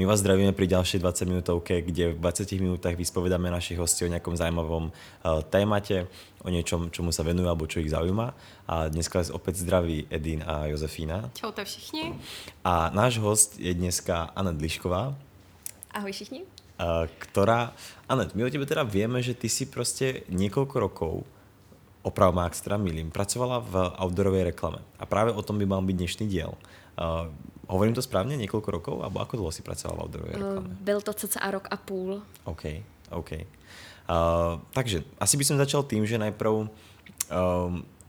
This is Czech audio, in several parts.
My vás zdravíme pri ďalšej 20 minútovke, kde v 20 minútach vyspovedáme našich hostí o nejakom zaujímavom uh, témate, o niečom, čomu sa venujú alebo čo ich zaujíma. A dneska vás opäť zdraví Edin a Josefína. Čaute všichni. A náš host je dneska Anet Lišková. Ahoj všichni. Uh, ktorá, Anet, my o tebe teda vieme, že ty si prostě niekoľko rokov oprav teda milím, pracovala v outdoorovej reklame. A práve o tom by mal byť dnešný diel. Hovorím to správně několik rokov, alebo ako dlouho si pracovala v outdoorové reklame? Byl to cca rok a půl. OK, OK. Uh, takže asi by som začal tým, že najprv um,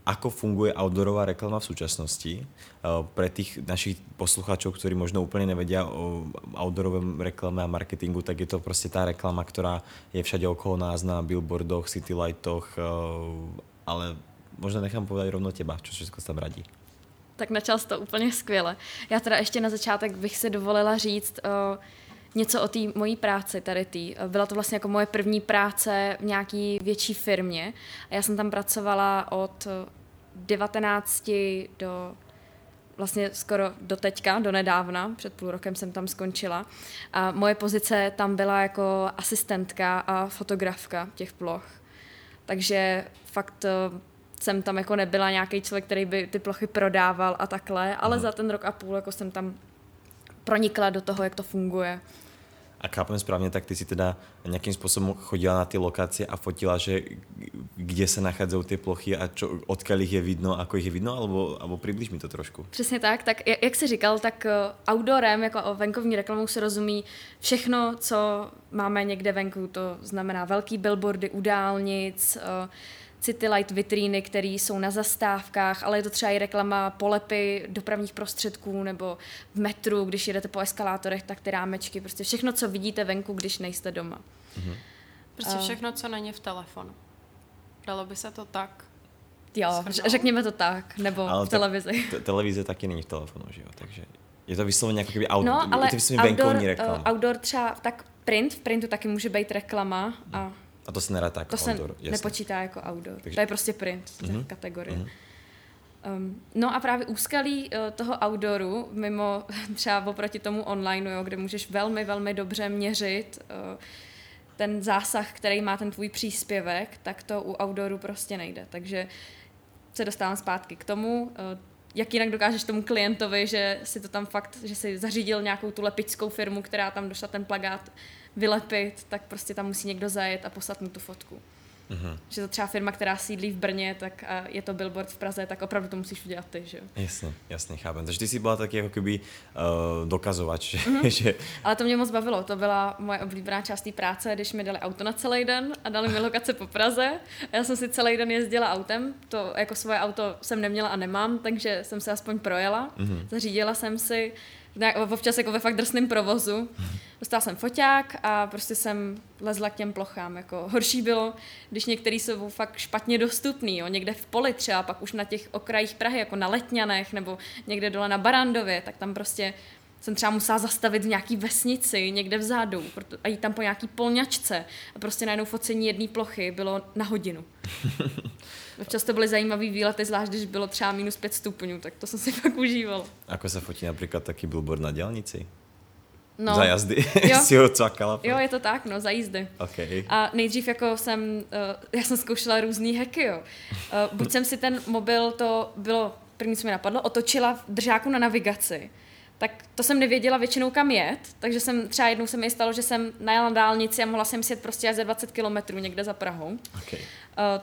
ako funguje outdoorová reklama v súčasnosti. Uh, pre tých našich posluchačov, ktorí možno úplne nevedia o outdoorovém reklame a marketingu, tak je to prostě tá reklama, ktorá je všade okolo nás na billboardoch, citylightoch, uh, ale možno nechám povedať rovno teba, čo všetko tam radí tak načal to úplně skvěle. Já teda ještě na začátek bych si dovolila říct uh, něco o té mojí práci tady tý. Byla to vlastně jako moje první práce v nějaký větší firmě. A já jsem tam pracovala od 19 do vlastně skoro do teďka, do nedávna, před půl rokem jsem tam skončila. A moje pozice tam byla jako asistentka a fotografka těch ploch. Takže fakt jsem tam jako nebyla nějaký člověk, který by ty plochy prodával a takhle, ale Aha. za ten rok a půl jako jsem tam pronikla do toho, jak to funguje. A chápem správně, tak ty si teda nějakým způsobem chodila na ty lokace a fotila, že kde se nachádzají ty plochy a čo, odkud jich je vidno, ako jich je vidno, alebo, alebo přibliž mi to trošku. Přesně tak, tak jak jsi říkal, tak eh, outdoorem, jako venkovní reklamou se rozumí všechno, co máme někde venku, to znamená velký billboardy u dálnic, uh, City Light vitríny, které jsou na zastávkách, ale je to třeba i reklama polepy dopravních prostředků nebo v metru, když jedete po eskalátorech, tak ty rámečky, prostě všechno, co vidíte venku, když nejste doma. Mm-hmm. Prostě všechno, co není v telefonu. Dalo by se to tak Jo, shrnout. řekněme to tak, nebo ale v televizi. Te- televize taky není v telefonu, že jo, takže je to vysloveně jako kdyby out, no, ale to outdoor, reklama. Uh, outdoor třeba, tak print, v printu taky může být reklama a a to se nerá jako to outdoor. To se nepočítá jako outdoor. Takže... To je prostě print, mm-hmm. kategorie. Mm-hmm. Um, no a právě úskalí uh, toho outdooru, mimo třeba oproti tomu online, jo, kde můžeš velmi, velmi dobře měřit uh, ten zásah, který má ten tvůj příspěvek, tak to u outdooru prostě nejde. Takže se dostávám zpátky k tomu, uh, jak jinak dokážeš tomu klientovi, že si to tam fakt, že si zařídil nějakou tu lepickou firmu, která tam došla ten plagát vylepit, tak prostě tam musí někdo zajet a poslat mu tu fotku. Mm-hmm. Že to třeba firma, která sídlí v Brně, tak a je to billboard v Praze, tak opravdu to musíš udělat ty, že jo? Jasně, jasně, chápem. Takže ty jsi byla taky jako kdyby uh, dokazovač, mm-hmm. že... Ale to mě moc bavilo, to byla moje oblíbená část té práce, když mi dali auto na celý den a dali mi lokace po Praze. A já jsem si celý den jezdila autem, to jako svoje auto jsem neměla a nemám, takže jsem se aspoň projela, mm-hmm. zařídila jsem si, občas jako ve fakt drsném provozu. Dostala jsem foťák a prostě jsem lezla k těm plochám. Jako horší bylo, když některý jsou fakt špatně dostupný, jo, někde v poli třeba, pak už na těch okrajích Prahy, jako na Letňanech nebo někde dole na Barandově, tak tam prostě jsem třeba musela zastavit v nějaký vesnici, někde vzadu a jít tam po nějaký polňačce a prostě najednou focení jedné plochy bylo na hodinu. Občas to byly zajímavý výlety, zvlášť když bylo třeba minus pět stupňů, tak to jsem si fakt užíval. Ako se fotí například taky billboard na dělnici? No. Za jazdy jo. si ho cvakala. Jo, je to tak, no, za jízdy. Okay. A nejdřív jako jsem, uh, já jsem zkoušela různý hacky, jo. Uh, buď jsem si ten mobil, to bylo první, co mi napadlo, otočila v držáku na navigaci tak to jsem nevěděla většinou kam jet, takže jsem třeba jednou se mi stalo, že jsem najela na dálnici a mohla jsem jet prostě za 20 kilometrů někde za Prahou. Okay. Uh,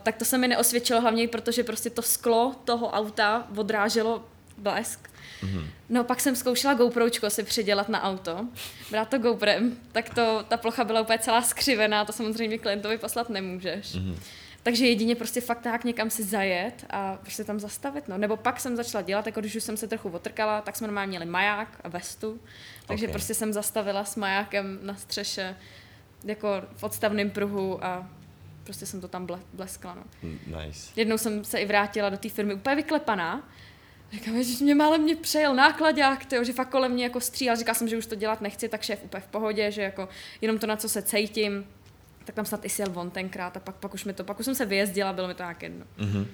tak to se mi neosvědčilo hlavně, protože prostě to sklo toho auta odráželo blesk. Mm-hmm. No pak jsem zkoušela GoPročko si přidělat na auto, brát to GoPrem, tak to, ta plocha byla úplně celá skřivená, to samozřejmě klientovi poslat nemůžeš. Mm-hmm. Takže jedině prostě fakt tak někam si zajet a prostě tam zastavit. No. Nebo pak jsem začala dělat, jako když už jsem se trochu otrkala, tak jsme normálně měli maják a vestu. Takže okay. prostě jsem zastavila s majákem na střeše jako v odstavném pruhu a prostě jsem to tam ble, bleskla. No. Nice. Jednou jsem se i vrátila do té firmy úplně vyklepaná. Říkám, že mě málem mě přejel nákladák, tyjo, že fakt kolem mě jako střílel. Říkala jsem, že už to dělat nechci, tak šéf úplně v pohodě, že jako jenom to, na co se cítím, tak tam snad i sjel von tenkrát a pak, pak už mi to, pak už jsem se vyjezdila, bylo mi to nějak jedno. Mm-hmm.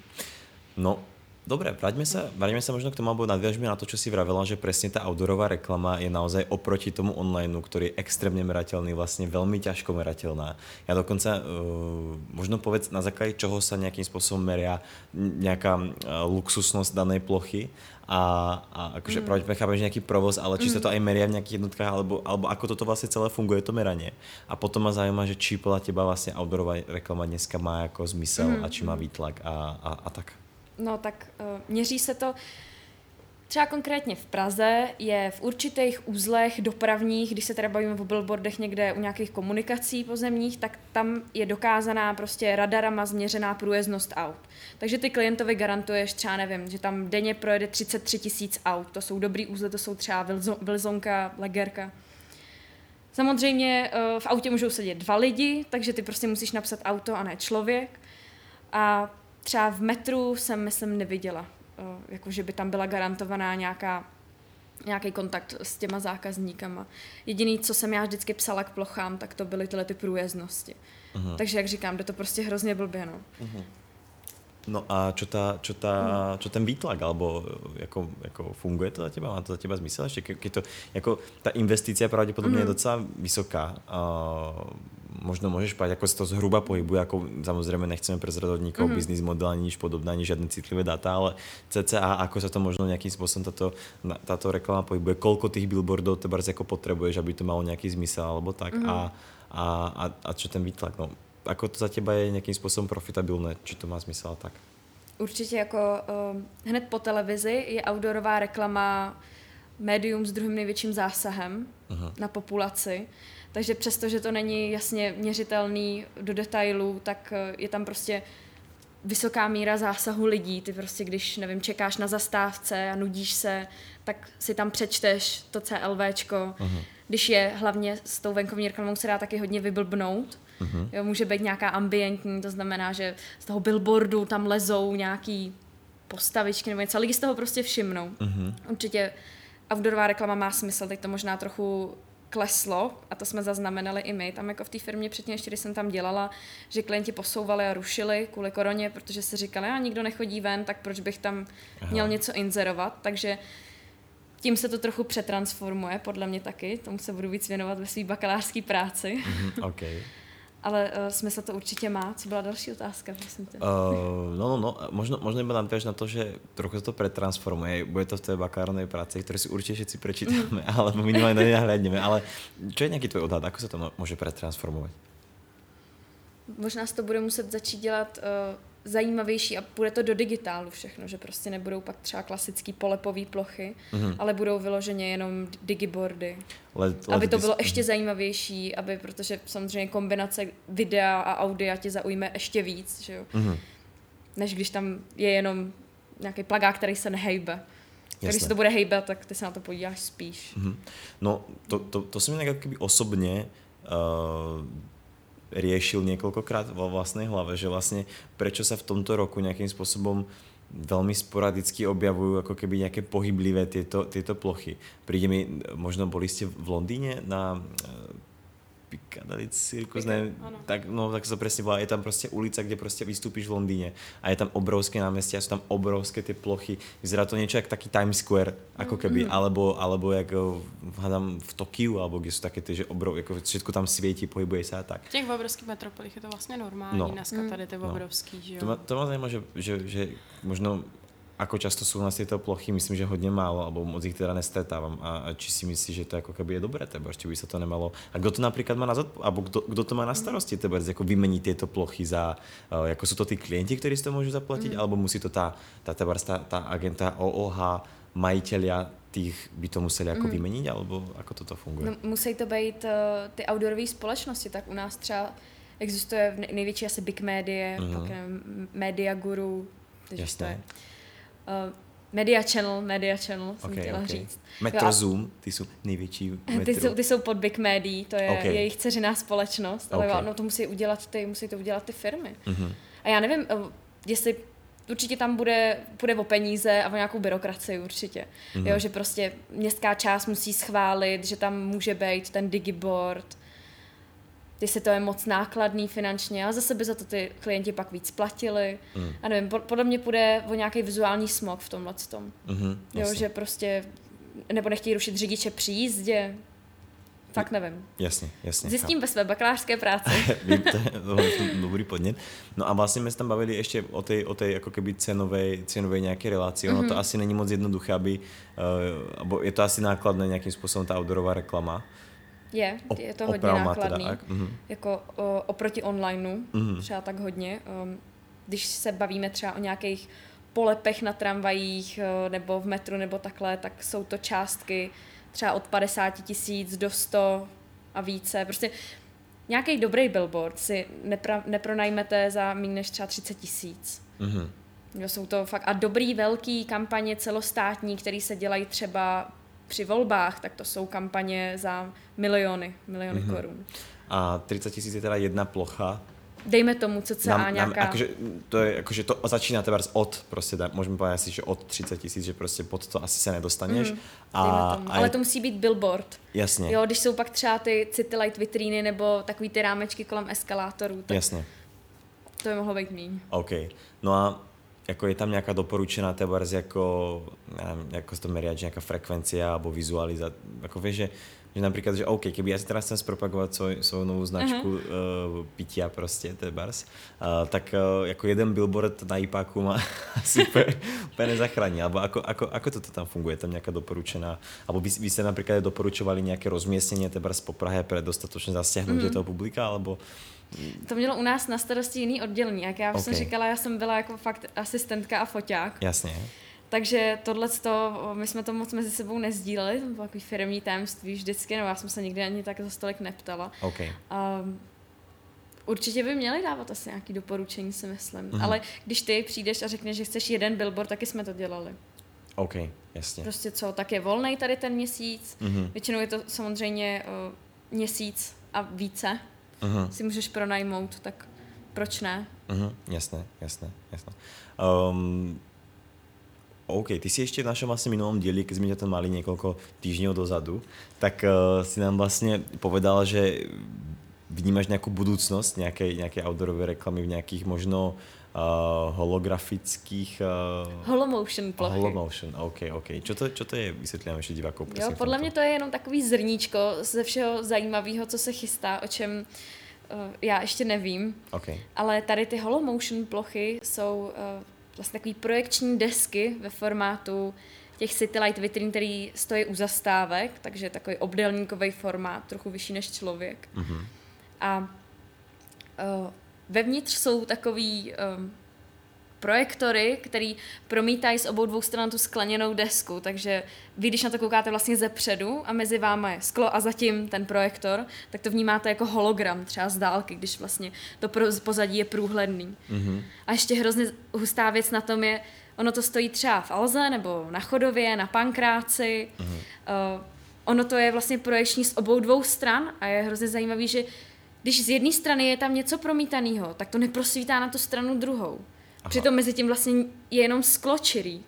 No, Dobre, vraťme sa, vraťme sa možno k tomu, alebo nadviažme na to, čo si vravela, že presne tá outdoorová reklama je naozaj oproti tomu online, ktorý je extrémne merateľný, vlastne veľmi ťažko merateľná. Ja dokonca, uh, možno povedz, na základe čoho sa nejakým spôsobom meria nejaká uh, luxusnosť danej plochy a, a akože mm. pravdepodobne chápem, že nejaký provoz, ale či mm. sa to aj meria v nejakých jednotkách, alebo, alebo ako toto vlastne celé funguje, to meranie. A potom ma zaujíma, že či podľa teba vlastne outdoorová reklama dneska má ako zmysel mm. a či má výtlak a, a, a tak. No tak uh, měří se to Třeba konkrétně v Praze je v určitých úzlech dopravních, když se teda bavíme o billboardech někde u nějakých komunikací pozemních, tak tam je dokázaná prostě radarama změřená průjezdnost aut. Takže ty klientovi garantuješ třeba, nevím, že tam denně projede 33 tisíc aut. To jsou dobrý úzly, to jsou třeba Vilzonka, Legerka. Samozřejmě eh, v autě můžou sedět dva lidi, takže ty prostě musíš napsat auto a ne člověk. A třeba v metru jsem, myslím, neviděla, eh, jako že by tam byla garantovaná nějaká nějaký kontakt s těma zákazníkama. Jediný, co jsem já vždycky psala k plochám, tak to byly tyhle ty průjezdnosti. Uh-huh. Takže, jak říkám, jde to prostě hrozně blbě, no. Uh-huh. No a čo, tá, čo, tá, čo ten výtlak, alebo ako, ako funguje to za teba? Má to za teba zmysel? Keď to, ako, tá investícia pravdepodobne mm. je docela vysoká. Uh, možno môžeš povedať, ako sa to zhruba pohybuje, ako samozrejme nechceme prezradať nikoho mm-hmm. biznis model ani nič podobné, ani žiadne citlivé dáta, ale cca ako sa to možno nejakým spôsobom táto, táto reklama pohybuje, koľko tých billboardov teba ako potrebuješ, aby to malo nejaký zmysel alebo tak mm-hmm. a, a, a, a čo ten výtlak. No, ako to za teba je nějakým způsobem profitabilné, či to má smysl tak? Určitě jako uh, hned po televizi je outdoorová reklama médium s druhým největším zásahem uh-huh. na populaci. Takže přesto, že to není jasně měřitelný do detailů, tak uh, je tam prostě vysoká míra zásahu lidí. Ty prostě, když, nevím, čekáš na zastávce a nudíš se, tak si tam přečteš to CLVčko. Uh-huh. Když je hlavně s tou venkovní reklamou se dá taky hodně vyblbnout, Uh-huh. Jo, může být nějaká ambientní, to znamená, že z toho billboardu tam lezou nějaký postavičky nebo něco, lidi z toho prostě všimnou. Uh-huh. Určitě outdoorová reklama má smysl, teď to možná trochu kleslo a to jsme zaznamenali i my. Tam jako v té firmě předtím, ještě když jsem tam dělala, že klienti posouvali a rušili kvůli koroně, protože si říkali, a nikdo nechodí ven, tak proč bych tam Aha. měl něco inzerovat. Takže tím se to trochu přetransformuje, podle mě taky. Tomu se budu víc věnovat ve své bakalářské práci. Mm-hmm, okay. Ale uh, smysl to určitě má. Co byla další otázka, prosím tě? Uh, no, no, no, možno, možno iba nadviaž na to, že trochu to pretransformuje. Bude to v té bakárnej práci, ktoré si určite všetci prečítame, mm. alebo minimálne na nahľadneme. Ale čo je nějaký tvoj odhad? Ako se to může pretransformovat? Možná se to bude muset začít dělat uh, zajímavější a bude to do digitálu všechno, že prostě nebudou pak třeba klasický polepové plochy, mm-hmm. ale budou vyloženě jenom digiboardy. Let, let aby to bylo ještě zajímavější, aby, protože samozřejmě kombinace videa a audia tě zaujme ještě víc, že jo? Mm-hmm. Než když tam je jenom nějaký plagák, který se nehejbe. Když se to bude hejbat, tak ty se na to podíváš spíš. Mm-hmm. No, to, to, to jsem nějak osobně uh, riešil niekoľkokrát vo vlastnej hlave, že vlastne prečo sa v tomto roku nejakým spôsobom veľmi sporadicky objavujú ako keby nejaké pohyblivé tieto, tieto plochy. Príde mi, možno boli ste v Londýne na Piccadilly Circus, ne, tak, no, tak sa presne volá, je tam proste ulica, kde proste vystúpiš v Londýne a je tam obrovské námestia, sú tam obrovské tie plochy, vyzerá to niečo jak taký Times Square, ako keby, mm. alebo, alebo jak eh, hádam v Tokiu, alebo kde sú také tie, že obrov, ako všetko tam svieti, pohybuje sa a tak. V těch obrovských metropolích je to vlastně normální, no. dneska tady ty no. obrovský, že jo. To ma, to ma zajímá, že, že, že možno ako často sú u nás tieto plochy, myslím, že hodně málo, alebo moc ich teda nestretávam. A, a či si myslíš, že to ako keby je dobré, teba, či by sa to nemalo... A kdo to napríklad má na zodpo- alebo kdo, kdo to má na starosti, teba, jako vymeniť tieto plochy za... Uh, jako sú to tí klienti, ktorí si to môžu zaplatiť, mm. alebo musí to tá, tá, teba, tá, tá agenta OOH, majiteľia tých by to museli jako mm. vymeniť, alebo ako toto funguje? No, musí to být uh, ty outdoorové společnosti, tak u nás třeba existuje největší asi Big Media, mm. pak Media Guru, takže to je Uh, Media Channel, Media Channel jsem okay, chtěla okay. říct. Metro jo, Zoom, ty jsou největší metro. Ty jsou, ty jsou pod Big Media, to je okay. jejich dceřiná společnost, ale okay. no, to musí udělat ty, musí to udělat ty firmy. Mm-hmm. A já nevím, eh, jestli určitě tam bude, bude o peníze a o nějakou byrokracii určitě. Mm-hmm. Jo, že prostě městská část musí schválit, že tam může být ten digiboard. Ty to je moc nákladný finančně a zase by za to ty klienti pak víc platili. Mm. A nevím, podle mě půjde o nějaký vizuální smog v tomhle tom. Mm-hmm, jo, že prostě, nebo nechtějí rušit řidiče při jízdě, Fakt nevím. Jasně, jasně. Zjistím ve své bakalářské práci. Vím, to je dobrý podnět. No a vlastně jsme se tam bavili ještě o té, o té jako keby cenové, cenové nějaké relaci. Ono mm-hmm. to asi není moc jednoduché, aby, uh, je to asi nákladné nějakým způsobem ta outdoorová reklama. Je, je to hodně nákladný. Teda, mm-hmm. Jako o, oproti onlineu, mm-hmm. třeba tak hodně. Um, když se bavíme třeba o nějakých polepech na tramvajích uh, nebo v metru nebo takhle, tak jsou to částky třeba od 50 tisíc do 100 a více. Prostě nějaký dobrý billboard si nepra, nepronajmete za méně než třeba 30 tisíc. Mm-hmm. Jo, jsou to fakt a dobrý velký kampaně celostátní, které se dělají třeba při volbách, tak to jsou kampaně za miliony, miliony mm-hmm. korun. A 30 tisíc je teda jedna plocha dejme tomu cca nám, nějaká... Nám, jakože, to je, jakože to začíná teda od, prostě da, můžeme povedať si, že od 30 tisíc, že prostě pod to asi se nedostaneš. Mm, a, a Ale to musí být billboard. Jasně. Jo, když jsou pak třeba ty city light vitríny nebo takový ty rámečky kolem eskalátorů, tak Jasně. to by mohlo být méně. OK. No a jako je tam nějaká doporučená tebars jako, nevím, jako to meriať, nějaká frekvencia nebo vizualizace, jako víš, že že napríklad, že OK, keby ja si teraz chcem spropagovať svoj, svoju novú značku uh, pitia proste, to je bars, uh, tak uh, jako jeden billboard na IPáku má asi úplně, nezachrání. Alebo ako, ako, ako to tam funguje? Tam nejaká doporučená, alebo vy, vy ste napríklad doporučovali nejaké rozmiestnenie tebars po Prahe pre dostatočné zasiahnutie uh-huh. toho publika, alebo to mělo u nás na starosti jiný oddělení. Jak já okay. jsem říkala, já jsem byla jako fakt asistentka a foťák. Jasně. Takže tohle, my jsme to moc mezi sebou nezdíleli, to bylo takový firmní tajemství vždycky, no já jsem se nikdy ani tak za stolik neptala. Okay. Um, Určitě by měli dávat asi nějaké doporučení, si myslím. Mm-hmm. Ale když ty přijdeš a řekneš, že chceš jeden billboard, taky jsme to dělali. OK, jasně. Prostě co, tak je volný tady ten měsíc. Mm-hmm. Většinou je to samozřejmě uh, měsíc a více. Mm-hmm. Si můžeš pronajmout, tak proč ne? Mm-hmm, jasné, jasné, jasné. Um, OK, ty si ještě v našem vlastně minulom díli, keď jsme tě tam mali několik týždňov dozadu, tak uh, si nám vlastně povedal, že vnímáš nějakou budoucnost nějaké, nějaké outdoorové reklamy v nějakých možno uh, holografických... Uh, Holomotion plochy. Holomotion, OK, OK. Čo to, čo to je? Vysvětlíme ještě divákům. Jo, podle mě to je jenom takový zrníčko ze všeho zajímavého, co se chystá, o čem uh, já ještě nevím. Okay. Ale tady ty holomotion plochy jsou uh, vlastně takový projekční desky ve formátu těch City Light vitrin, který stojí u zastávek, takže takový obdelníkový formát, trochu vyšší než člověk. Mm-hmm. A uh, vevnitř jsou takový um, projektory, který promítají z obou dvou stran tu skleněnou desku, takže vy, když na to koukáte vlastně ze předu a mezi váma je sklo a zatím ten projektor, tak to vnímáte jako hologram, třeba z dálky, když vlastně to pozadí je průhledný. Mm-hmm. A ještě hrozně hustá věc na tom je, ono to stojí třeba v Alze nebo na Chodově, na Pankráci. Mm-hmm. Uh, ono to je vlastně projekční z obou dvou stran a je hrozně zajímavý, že když z jedné strany je tam něco promítaného, tak to neprosvítá na tu stranu druhou. Aha. Přitom mezi tím vlastně je jenom sklo čirý.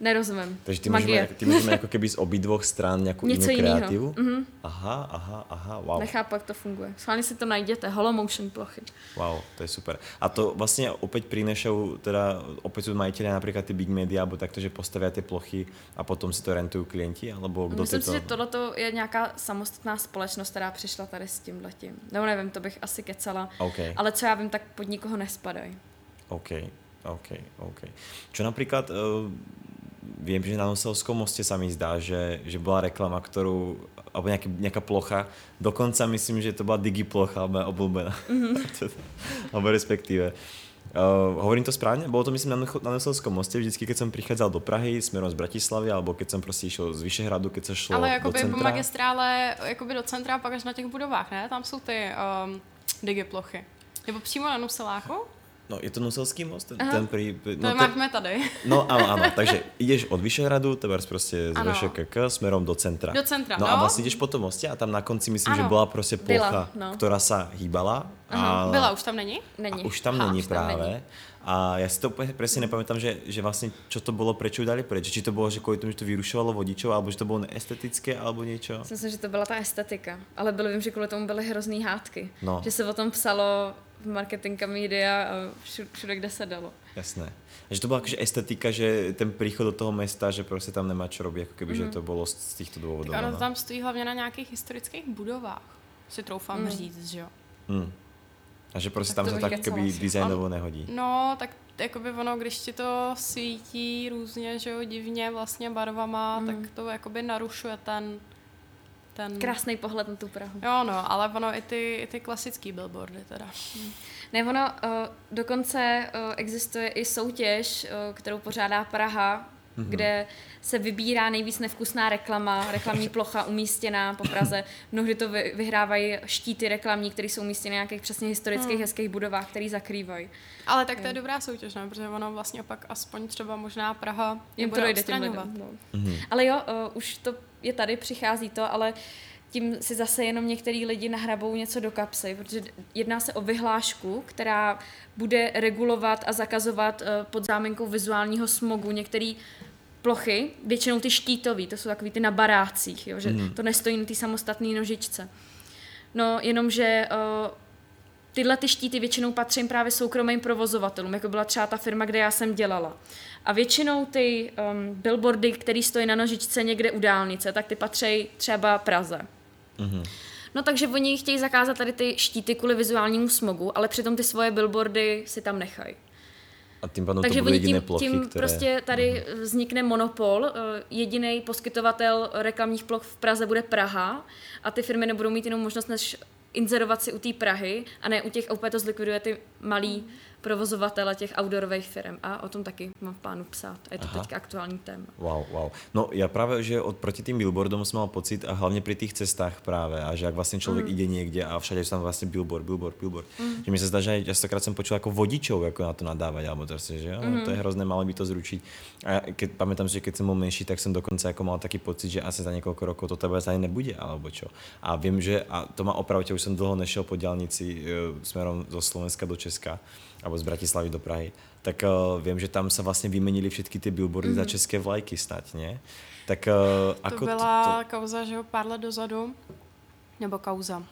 Nerozumím. Takže ty Magie. můžeme, ty můžeme jako keby z obidvoch stran nějakou Něco jinou kreativu? Mm-hmm. Aha, aha, aha, wow. Nechápu, jak to funguje. Schválně si to najděte, holomotion plochy. Wow, to je super. A to vlastně opět přinešou, teda opět jsou majiteľe například ty big media, alebo takto, že postaví ty plochy a potom si to rentují klienti, alebo kdo Myslím si, to... že tohle je nějaká samostatná společnost, která přišla tady s tím letím. Nebo nevím, to bych asi kecala. Okay. Ale co já vím, tak pod nikoho nespadají. OK, OK, OK. Čo napríklad, uh, viem, že na Noselskom moste sa mi zdá, že, že bola reklama, ktorú, alebo nejaký, nejaká plocha, dokonca myslím, že to bola digiplocha, moja obľúbená. Mm-hmm. alebo respektíve. Uh, hovorím to správne? Bolo to myslím na, na Noselskom moste, vždycky keď som prichádzal do Prahy smerom z Bratislavy, alebo keď som prostě išiel z Vyšehradu, keď sa šlo Ale do centra. po magistrále, jakoby do centra, pak až na těch budovách, ne? Tam jsou ty um, digiplochy. Nebo přímo na Nuseláku? No, je to Nuselský most? Ten, ten pri, no, to máme tady. No, ano, ano. Takže jdeš od Vyšehradu, tebe prostě z VŠKK směrem do centra. Do centra, no. no. a vlastně jdeš po tom mostě a tam na konci myslím, ano. že byla prostě plocha, byla, no. která se hýbala. A... Byla, už tam není? Není. A už tam ha, není už právě. Tam není. A já si to úplně přesně nepamätám, že, že vlastně, čo to bylo, proč dali preč. Či to bylo, že kvůli tomu, že to vyrušovalo vodičov, alebo že to bylo neestetické, alebo něco. Myslím, že to byla ta estetika, ale bylo vím, že kvůli tomu byly hrozný hádky. No. Že se o tom psalo v marketinga media a všude, všude, kde se dalo. Jasné. A že to byla jakože estetika, že ten příchod do toho města, že prostě tam nemá čo robit, jako keby, mm. že mhm. to bylo z těchto důvodů. Tak ono no. tam stojí hlavně na nějakých historických budovách, si troufám mm. říct, že jo. Mm. A že prostě tak tam se tak keby designovo nehodí. No, tak jakoby ono, když ti to svítí různě, že jo, divně vlastně barvama, mm. tak to jakoby narušuje ten ten... Krásný pohled na tu Prahu. Jo, no, ale ono i ty, i ty klasické billboardy teda. Mm. Ne, ono uh, dokonce uh, existuje i soutěž, uh, kterou pořádá Praha, mm-hmm. kde se vybírá nejvíc nevkusná reklama, reklamní plocha umístěná po Praze. Mnohdy to vy, vyhrávají štíty reklamní, které jsou umístěny v nějakých přesně historických mm. hezkých budovách, které zakrývají. Ale tak to je dobrá soutěž, ne? protože ono vlastně pak aspoň třeba možná Praha jim to dojde těm lidem, no. mm-hmm. Ale jo, uh, už to je tady, přichází to, ale tím si zase jenom některý lidi nahrabou něco do kapsy, protože jedná se o vyhlášku, která bude regulovat a zakazovat uh, pod záminkou vizuálního smogu některý plochy, většinou ty štítový, to jsou takový ty na barácích, jo, že mm. to nestojí na té samostatné nožičce. No, jenomže uh, tyhle ty štíty většinou patří právě soukromým provozovatelům, jako byla třeba ta firma, kde já jsem dělala. A většinou ty um, billboardy, které stojí na nožičce někde u dálnice, tak ty patří třeba Praze. Mm-hmm. No takže oni chtějí zakázat tady ty štíty kvůli vizuálnímu smogu, ale přitom ty svoje billboardy si tam nechají. A tím pádem Takže to budou jediné plochy, tím které... prostě tady mm. vznikne monopol. Eh, Jediný poskytovatel reklamních ploch v Praze bude Praha a ty firmy nebudou mít jinou možnost, než inzerovat si u té Prahy a ne u těch, a úplně to zlikviduje ty malý mm provozovatele těch outdoorových firm a o tom taky mám v plánu psát. Je to teď aktuální téma. Wow, wow. No já právě, že od proti tým billboardům jsem mal pocit a hlavně při těch cestách právě a že jak vlastně člověk mm. ide někde a všade tam vlastně billboard, billboard, billboard. Mm. Že mi se zdá, že častokrát jsem počul jako vodičov jako na to nadávat, alebo to že jo, mm. to je hrozné, malo by to zručiť. A keď, pamätám si, že keď jsem byl menší, tak jsem dokonce jako mal taký pocit, že asi za několik rokov to tebe tady nebude, alebo čo. A vím, že, a to má opravdu, už jsem dlouho nešel po dělnici uh, směrem zo Slovenska do Česka alebo z Bratislavy do Prahy, tak uh, vím, že tam se vlastně vymenili všechny ty billboardy mm. za mhm. české vlajky snad, ne? Tak uh, to ako byla to, to... kauza, že jo, pár let dozadu, nebo kauza. Uh,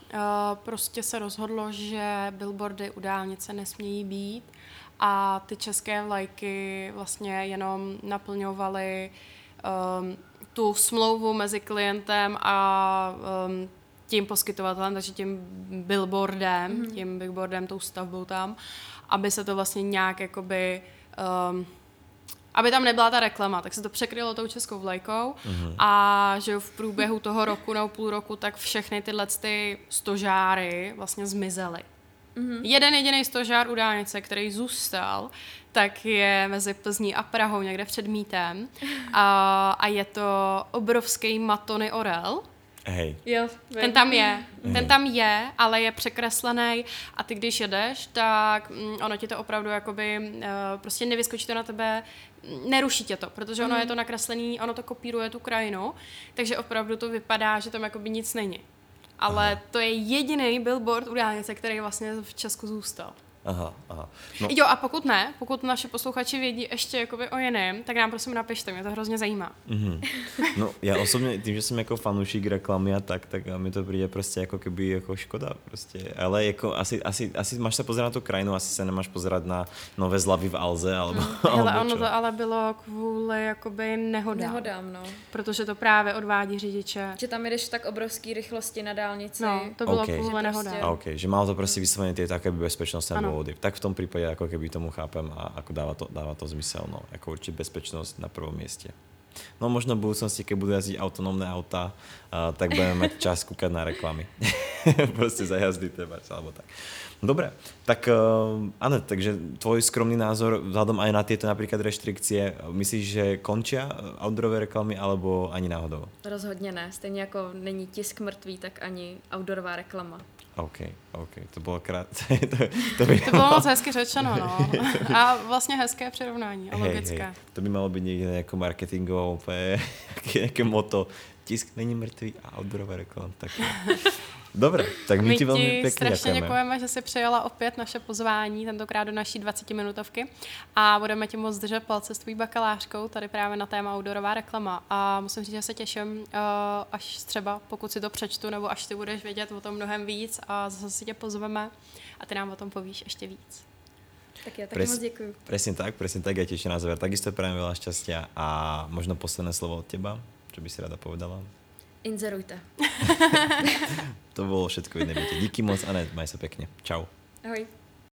prostě se rozhodlo, že billboardy u dálnice nesmějí být a ty české vlajky vlastně jenom naplňovaly um, tu smlouvu mezi klientem a um, tím poskytovatelem, takže tím billboardem, mm-hmm. tím billboardem, tou stavbou tam aby se to vlastně nějak jakoby... Um, aby tam nebyla ta reklama, tak se to překrylo tou českou vlajkou mm-hmm. a že v průběhu toho roku nebo půl roku tak všechny tyhle ty stožáry vlastně zmizely. Mm-hmm. Jeden jediný stožár u dálnice, který zůstal, tak je mezi Plzní a Prahou někde před mítem a, a je to obrovský Matony Orel, Hej. Jo, ten tam je. Hej. Ten tam je, ale je překreslený a ty když jedeš, tak mm, ono ti to opravdu jakoby uh, prostě nevyskočí to na tebe, neruší tě to, protože ono mm. je to nakreslený, ono to kopíruje tu krajinu, takže opravdu to vypadá, že tam jakoby nic není. Ale Aha. to je jediný billboard u dálnice, který vlastně v Česku zůstal. Aha, aha. No. Jo, a pokud ne, pokud naše posluchači vědí ještě jakoby o jiném, tak nám prosím napište, mě to hrozně zajímá. Mm-hmm. No, já osobně, tím, že jsem jako fanoušík reklamy a tak, tak mi to přijde prostě jako keby jako škoda prostě. Ale jako asi, asi, asi máš se pozerať na tu krajinu, asi se nemáš pozerať na nové zlavy v Alze, alebo, mm. alebo Ale ono to ale bylo kvůli jakoby nehodám. Nehodám, no. Protože to právě odvádí řidiče. Že tam jdeš tak obrovský rychlosti na dálnici. No, to bylo okay. kvůli nehodám. Prostě... Okay, že malo to prostě vysloveně ty také bezpečnostné dôvody. Tak v tom případě jako keby tomu chápem a jako dává to, dává to zmysel. No. Jako určitě bezpečnost na prvom místě. No možno v budoucnosti, keď budú jazdiť autonómne auta, uh, tak budeme mať čas kúkať na reklamy. prostě za jazdy treba, alebo tak. Dobre, tak uh, ano, takže tvoj skromný názor vzhľadom aj na tieto napríklad reštrikcie, myslíš, že končia outdoorové reklamy alebo ani náhodou? Rozhodně ne. Stejně jako není tisk mrtvý, tak ani outdoorová reklama. OK, OK, to bylo krát. to, to, by to bylo moc hezky řečeno, no. A vlastně hezké přirovnání a logické. Hej, hej. To by malo být někde jako marketingovou úplně, jaké moto. Tisk není mrtvý a outdoorová reklama. Tak Dobre, tak my, my ti velmi pěkně strašně děkujeme. děkujeme, že jsi přijala opět naše pozvání, tentokrát do naší 20-minutovky a budeme ti moc držet palce s tvojí bakalářkou tady právě na téma outdoorová reklama a musím říct, že se těším, uh, až třeba pokud si to přečtu nebo až ty budeš vědět o tom mnohem víc a zase si tě pozveme a ty nám o tom povíš ještě víc. Tak já taky Pres, moc děkuji. Presne tak, presne tak, ja tiež na záver takisto prajem veľa šťastia a možno posledné slovo od teba, čo by si rada povedala? Inzerujte. to bylo všechno. Díky moc, Anet, maj se pěkně. Čau. Ahoj.